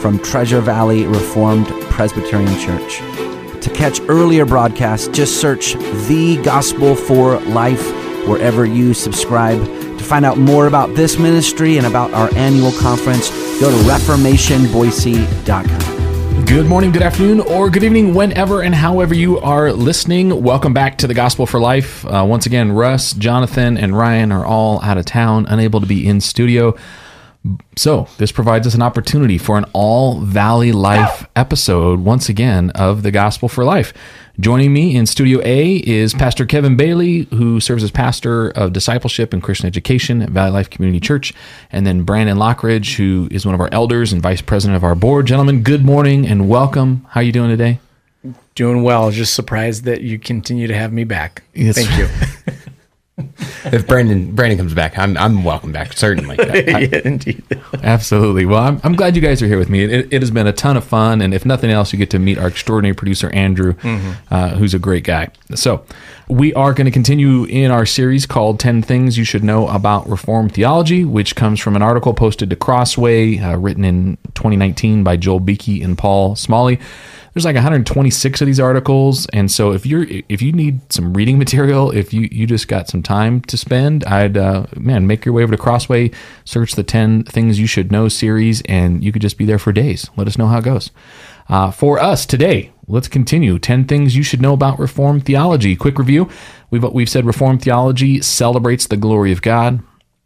from Treasure Valley Reformed Presbyterian Church. To catch earlier broadcasts, just search The Gospel for Life wherever you subscribe. To find out more about this ministry and about our annual conference, go to reformationboise.com. Good morning, good afternoon, or good evening, whenever and however you are listening. Welcome back to the Gospel for Life. Uh, once again, Russ, Jonathan, and Ryan are all out of town, unable to be in studio. So, this provides us an opportunity for an all Valley Life episode, once again, of the Gospel for Life. Joining me in Studio A is Pastor Kevin Bailey, who serves as pastor of discipleship and Christian education at Valley Life Community Church, and then Brandon Lockridge, who is one of our elders and vice president of our board. Gentlemen, good morning and welcome. How are you doing today? Doing well. Just surprised that you continue to have me back. Thank you. if Brandon Brandon comes back, I'm I'm welcome back certainly. yeah, indeed. Absolutely. Well, I'm, I'm glad you guys are here with me. It, it has been a ton of fun, and if nothing else, you get to meet our extraordinary producer Andrew, uh, who's a great guy. So, we are going to continue in our series called 10 Things You Should Know About Reformed Theology, which comes from an article posted to Crossway, uh, written in 2019 by Joel Beeke and Paul Smalley. There's like 126 of these articles, and so if you're if you need some reading material, if you you just got some time to spend, I'd uh, man make your way over to Crossway, search the 10 Things You Should Know series, and you could just be there for days. Let us know how it goes. Uh, for us today, let's continue. 10 things you should know about Reformed theology. Quick review. We've, we've said Reformed theology celebrates the glory of God.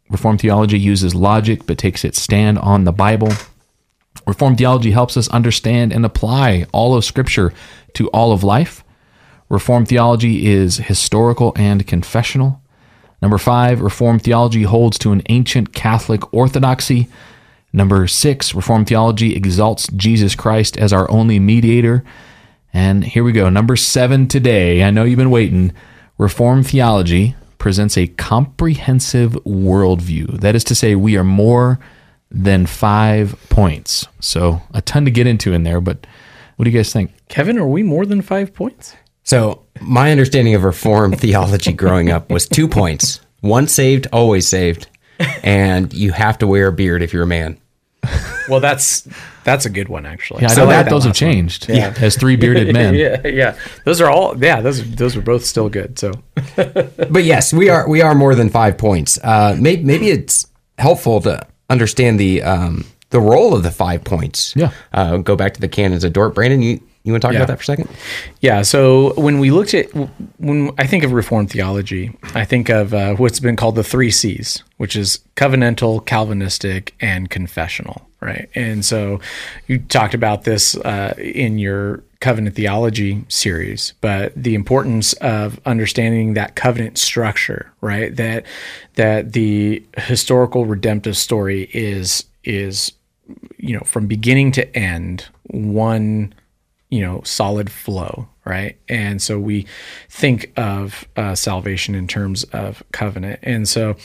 Reformed theology uses logic but takes its stand on the Bible. Reformed theology helps us understand and apply all of Scripture to all of life. Reformed theology is historical and confessional. Number five, Reformed theology holds to an ancient Catholic orthodoxy. Number six, Reformed theology exalts Jesus Christ as our only mediator. And here we go. Number seven today. I know you've been waiting. Reformed theology presents a comprehensive worldview. That is to say, we are more than five points. So a ton to get into in there, but what do you guys think? Kevin, are we more than five points? So my understanding of Reformed theology growing up was two points: once saved, always saved, and you have to wear a beard if you're a man. Well, that's that's a good one actually. Yeah, I So know like that those have last one. changed. Yeah. As three bearded men. yeah, yeah. Those are all. Yeah, those those are both still good. So But yes, we are we are more than five points. Uh, maybe maybe it's helpful to understand the um, the role of the five points. Yeah. Uh, go back to the canons of Dort. Brandon, you you want to talk Yeah. about that for a second? Yeah. So when we looked at when I think of Reformed theology, I think of uh, what's been called the three C's, which is covenantal, Calvinistic, and confessional. Right. And so you talked about this uh, in your covenant theology series, but the importance of understanding that covenant structure, right? That that the historical redemptive story is is you know from beginning to end one you know solid flow right? And so we think of uh, salvation in terms of covenant. And so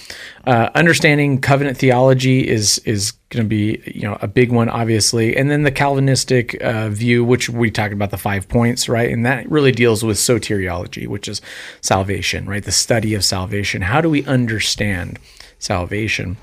uh, understanding covenant theology is is going to be you know a big one obviously. And then the calvinistic uh, view which we talked about the five points right? And that really deals with soteriology which is salvation right? The study of salvation. How do we understand salvation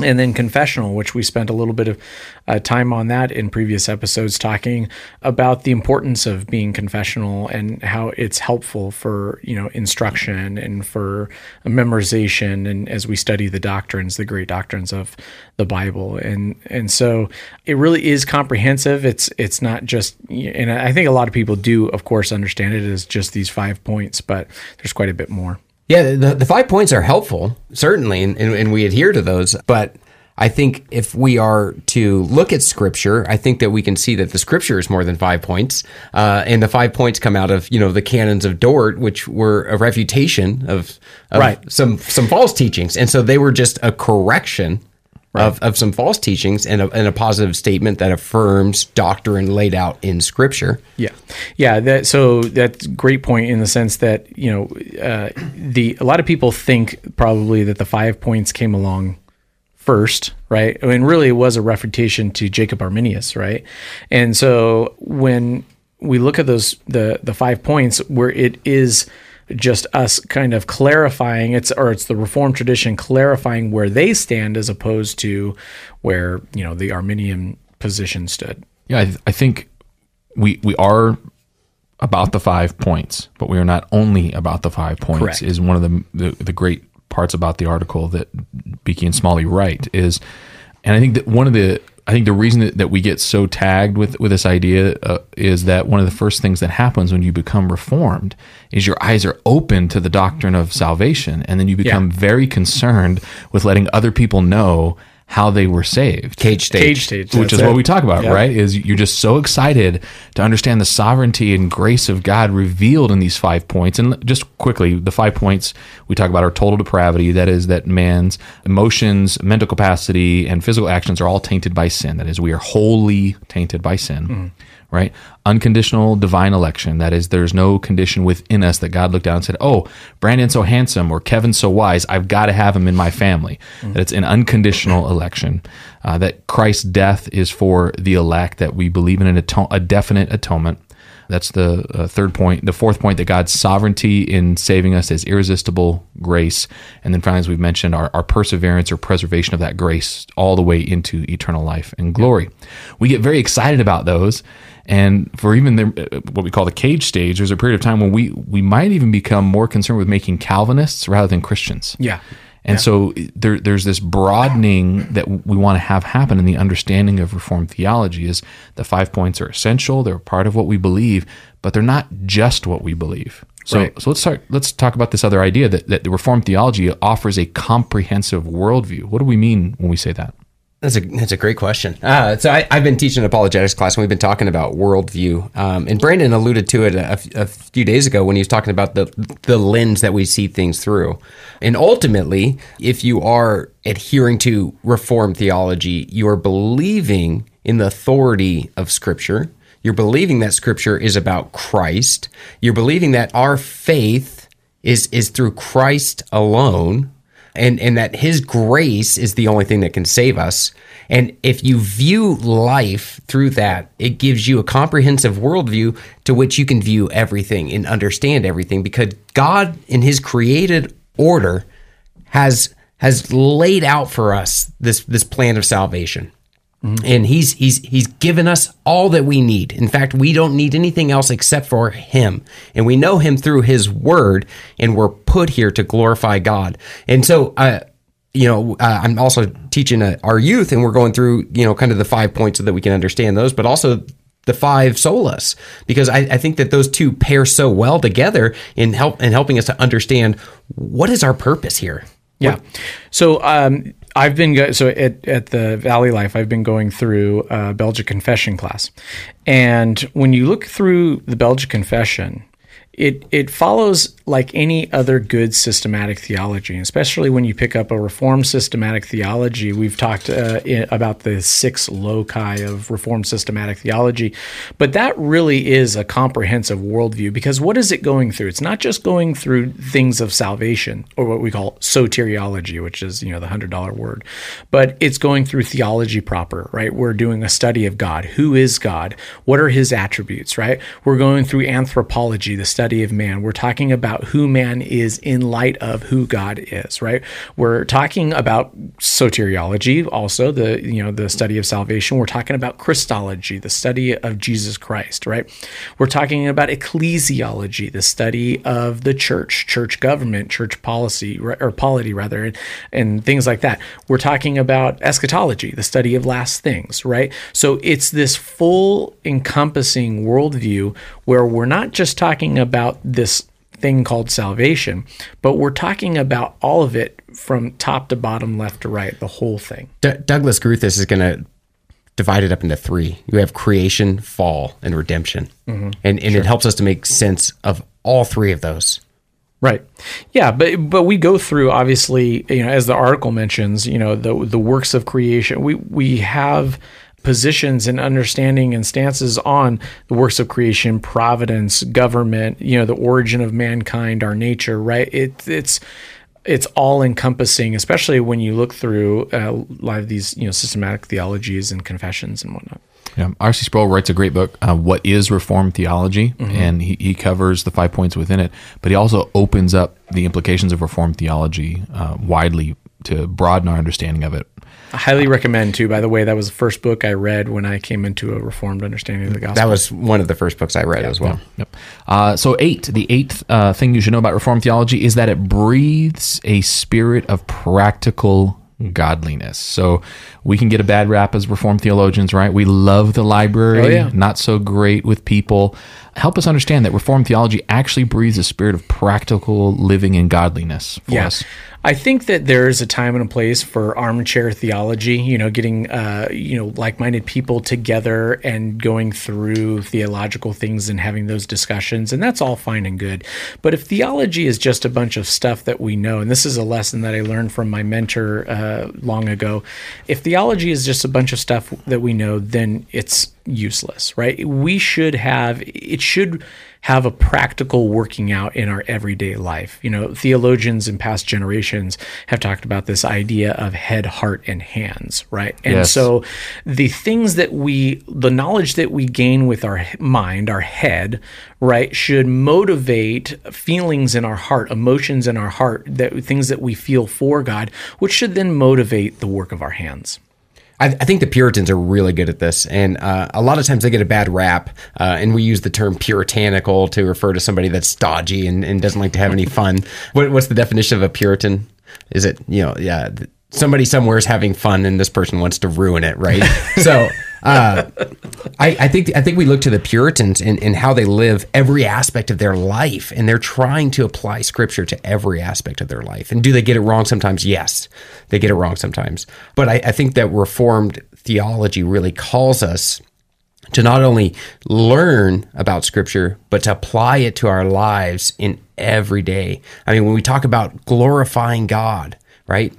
and then confessional, which we spent a little bit of uh, time on that in previous episodes, talking about the importance of being confessional and how it's helpful for you know instruction and for memorization, and as we study the doctrines, the great doctrines of the Bible, and and so it really is comprehensive. It's it's not just, and I think a lot of people do, of course, understand it as just these five points, but there's quite a bit more. Yeah, the, the five points are helpful, certainly, and, and, and we adhere to those. But I think if we are to look at Scripture, I think that we can see that the Scripture is more than five points, uh, and the five points come out of you know the canons of Dort, which were a refutation of, of Right. some some false teachings, and so they were just a correction of, of some false teachings and a, and a positive statement that affirms doctrine laid out in Scripture. Yeah, yeah. That so that's a great point in the sense that you know uh, the a lot of people think probably that the five points came along first, right? I mean, really, it was a refutation to Jacob Arminius, right? And so when we look at those the the five points where it is just us kind of clarifying it's or it's the reformed tradition clarifying where they stand as opposed to where you know the arminian position stood Yeah, I, I think we we are about the five points, but we are not only about the five points. Correct. Is one of the, the the great parts about the article that Beeke and Smalley write is, and I think that one of the I think the reason that, we get so tagged with with this idea uh, is that one of the first things that happens when you become reformed is your eyes are open to the doctrine of salvation, and then you become very concerned with letting other people know how they were saved Cage stage. cage stage which that's is what we talk about, Yeah. right? Is you're just so excited to understand the sovereignty and grace of God revealed in these five points. And just quickly, the five points we talk about are total depravity. That is, that man's emotions, mental capacity, and physical actions are all tainted by sin. That is, we are wholly tainted by sin. Mm-hmm. Right? Unconditional divine election. That is, there's no condition within us that God looked down and said, Oh, Brandon's so handsome or Kevin's so wise. I've got to have him in my family. Mm-hmm. That it's an unconditional election. Uh, that Christ's death is for the elect, that we believe in an aton- a definite atonement. That's the uh, third point. The fourth point that God's sovereignty in saving us is irresistible grace. And then finally, as we've mentioned, our, our perseverance or preservation of that grace all the way into eternal life and glory. We get very excited about those. And for even the, what we call the cage stage, there's a period of time when we, we might even become more concerned with making Calvinists rather than Christians. yeah And so there, there's this broadening that we want to have happen in the understanding of Reformed theology is the five points are essential. They're part of what we believe, but they're not just what we believe. So, Right. so let's start, let's talk about this other idea that, that the Reformed theology offers a comprehensive worldview. What do we mean when we say that? That's a that's a great question. Uh, so I, I've been teaching an apologetics class, and we've been talking about worldview. Um, and Brandon alluded to it a, a few days ago when he was talking about the the lens that we see things through. And ultimately, if you are adhering to Reformed theology, you are believing in the authority of Scripture. You're believing that Scripture is about Christ. You're believing that our faith is is through Christ alone and and that his grace is the only thing that can save us. And if you view life through that it gives you a comprehensive worldview to which you can view everything and understand everything because god in his created order has has laid out for us this this plan of salvation. Mm-hmm. And he's he's he's given us all that we need. In fact, we don't need anything else except for him. And we know him through his word and we're put here to glorify God. And so uh you know, uh, I'm also teaching uh, our youth, and we're going through, you know, kind of the five points so that we can understand those, but also the five solas, because I, I think that those two pair so well together in help in helping us to understand what is our purpose here. Yeah. So um, I've been go- so at at the Valley Life. I've been going through uh, Belgic Confession class, and when you look through the Belgic Confession, it it follows like any other good systematic theology, especially when you pick up a Reformed systematic theology. We've talked uh, about the six loci of Reformed systematic theology, but that really is a comprehensive worldview because what is it going through? It's not just going through things of salvation or what we call soteriology, which is you know the hundred dollar word, but it's going through theology proper, right? We're doing a study of God. Who is God? What are His attributes? Right? We're going through anthropology, the study of man. We're talking about who man is in light of who God is, right? We're talking about soteriology, also the you know the study of salvation. We're talking about Christology, the study of Jesus Christ, right? We're talking about ecclesiology, the study of the church, church government, church policy or polity rather, and, and things like that. We're talking about eschatology, the study of last things, right? So it's this full encompassing worldview where we're not just talking about this thing called salvation, but we're talking about all of it from top to bottom, left to right, the whole thing. D- Douglas Groothuis is going to divide it up into three. You have creation, fall, and redemption, mm-hmm. and and it helps us to make sense of all three of those. Right. Yeah, but but we go through obviously, you know, as the article mentions, you know, the the works of creation. We we have positions and understanding and stances on the works of creation, providence, government, you know, the origin of mankind, our nature, right? It it's it's all encompassing, especially when you look through uh, a lot of these, you know, systematic theologies and confessions and whatnot. Yeah, R.C. Sproul writes a great book, uh, "What Is Reformed Theology," mm-hmm. and he, he covers the five points within it. But he also opens up the implications of Reformed theology uh, widely to broaden our understanding of it. I highly recommend too. By the way, that was the first book I read when I came into a Reformed understanding of the gospel. That was one of the first books I read as well. Yep. Uh, so eight, the eighth uh, thing you should know about Reformed theology is that it breathes a spirit of practical godliness. So we can get a bad rap as Reformed theologians, right? We love the library, oh, yeah. not so great with people. Help us understand that Reformed theology actually breathes a spirit of practical living and godliness for yeah. us. I think that there is a time and a place for armchair theology, you know, getting, uh, you know, like minded people together and going through theological things and having those discussions. And that's all fine and good. But if theology is just a bunch of stuff that we know, and this is a lesson that I learned from my mentor uh, long ago, if theology is just a bunch of stuff that we know, then it's useless, right? We should have, it should have a practical working out in our everyday life. You know, theologians in past generations have talked about this idea of head, heart, and hands, right? And yes. so the things that we, the knowledge that we gain with our mind, our head, right, should motivate feelings in our heart, emotions in our heart, that things that we feel for God, which should then motivate the work of our hands. I, I, think the Puritans are really good at this, and uh, a lot of times they get a bad rap. Uh, and we use the term puritanical to refer to somebody that's dodgy and, and doesn't like to have any fun. What, what's the definition of a Puritan? Is it you know yeah somebody somewhere is having fun and this person wants to ruin it, right? so uh, I, I, think I think we look to the Puritans and, how they live every aspect of their life, and they're trying to apply Scripture to every aspect of their life. And do they get it wrong sometimes? Yes, they get it wrong sometimes. But I, I think that Reformed theology really calls us to not only learn about Scripture, but to apply it to our lives in every day. I mean, when we talk about glorifying God, right?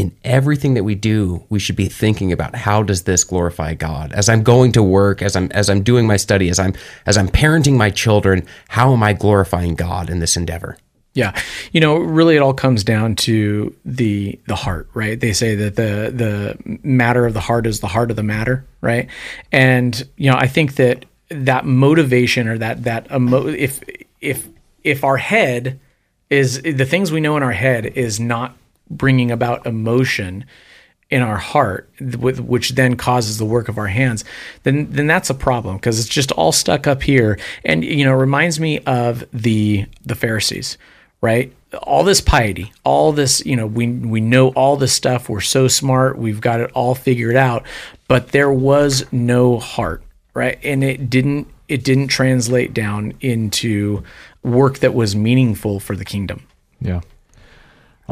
In everything that we do, we should be thinking about how does this glorify God? As I'm going to work, as I'm as I'm doing my study, as I'm as I'm parenting my children, how am I glorifying God in this endeavor? Yeah. You know, really it all comes down to the the heart, right? They say that the the matter of the heart is the heart of the matter, right? And you know, I think that that motivation or that that emo- if if if our head is the things we know in our head is not bringing about emotion in our heart, which then causes the work of our hands, then then that's a problem because it's just all stuck up here. And you know, reminds me of the the Pharisees, right? All this piety, all this, you know, we we know all this stuff. We're so smart. We've got it all figured out, but there was no heart, right? And it didn't it didn't translate down into work that was meaningful for the kingdom. Yeah.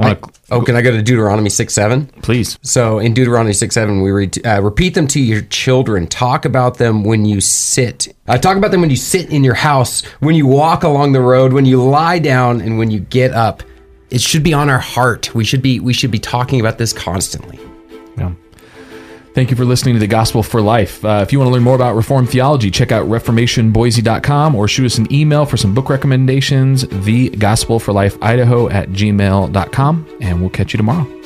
I, oh, can I go to Deuteronomy 6 7? Please. So in Deuteronomy 6 7, we read, uh, repeat them to your children. Talk about them when you sit. Uh, talk about them when you sit in your house, when you walk along the road, when you lie down, and when you get up. It should be on our heart. We should be we should be talking about this constantly. Yeah. Thank you for listening to the Gospel for Life. Uh, if you want to learn more about Reformed theology, check out reformationboise.com or shoot us an email for some book recommendations, the Gospel for Life Idaho at gmail.com, and we'll catch you tomorrow.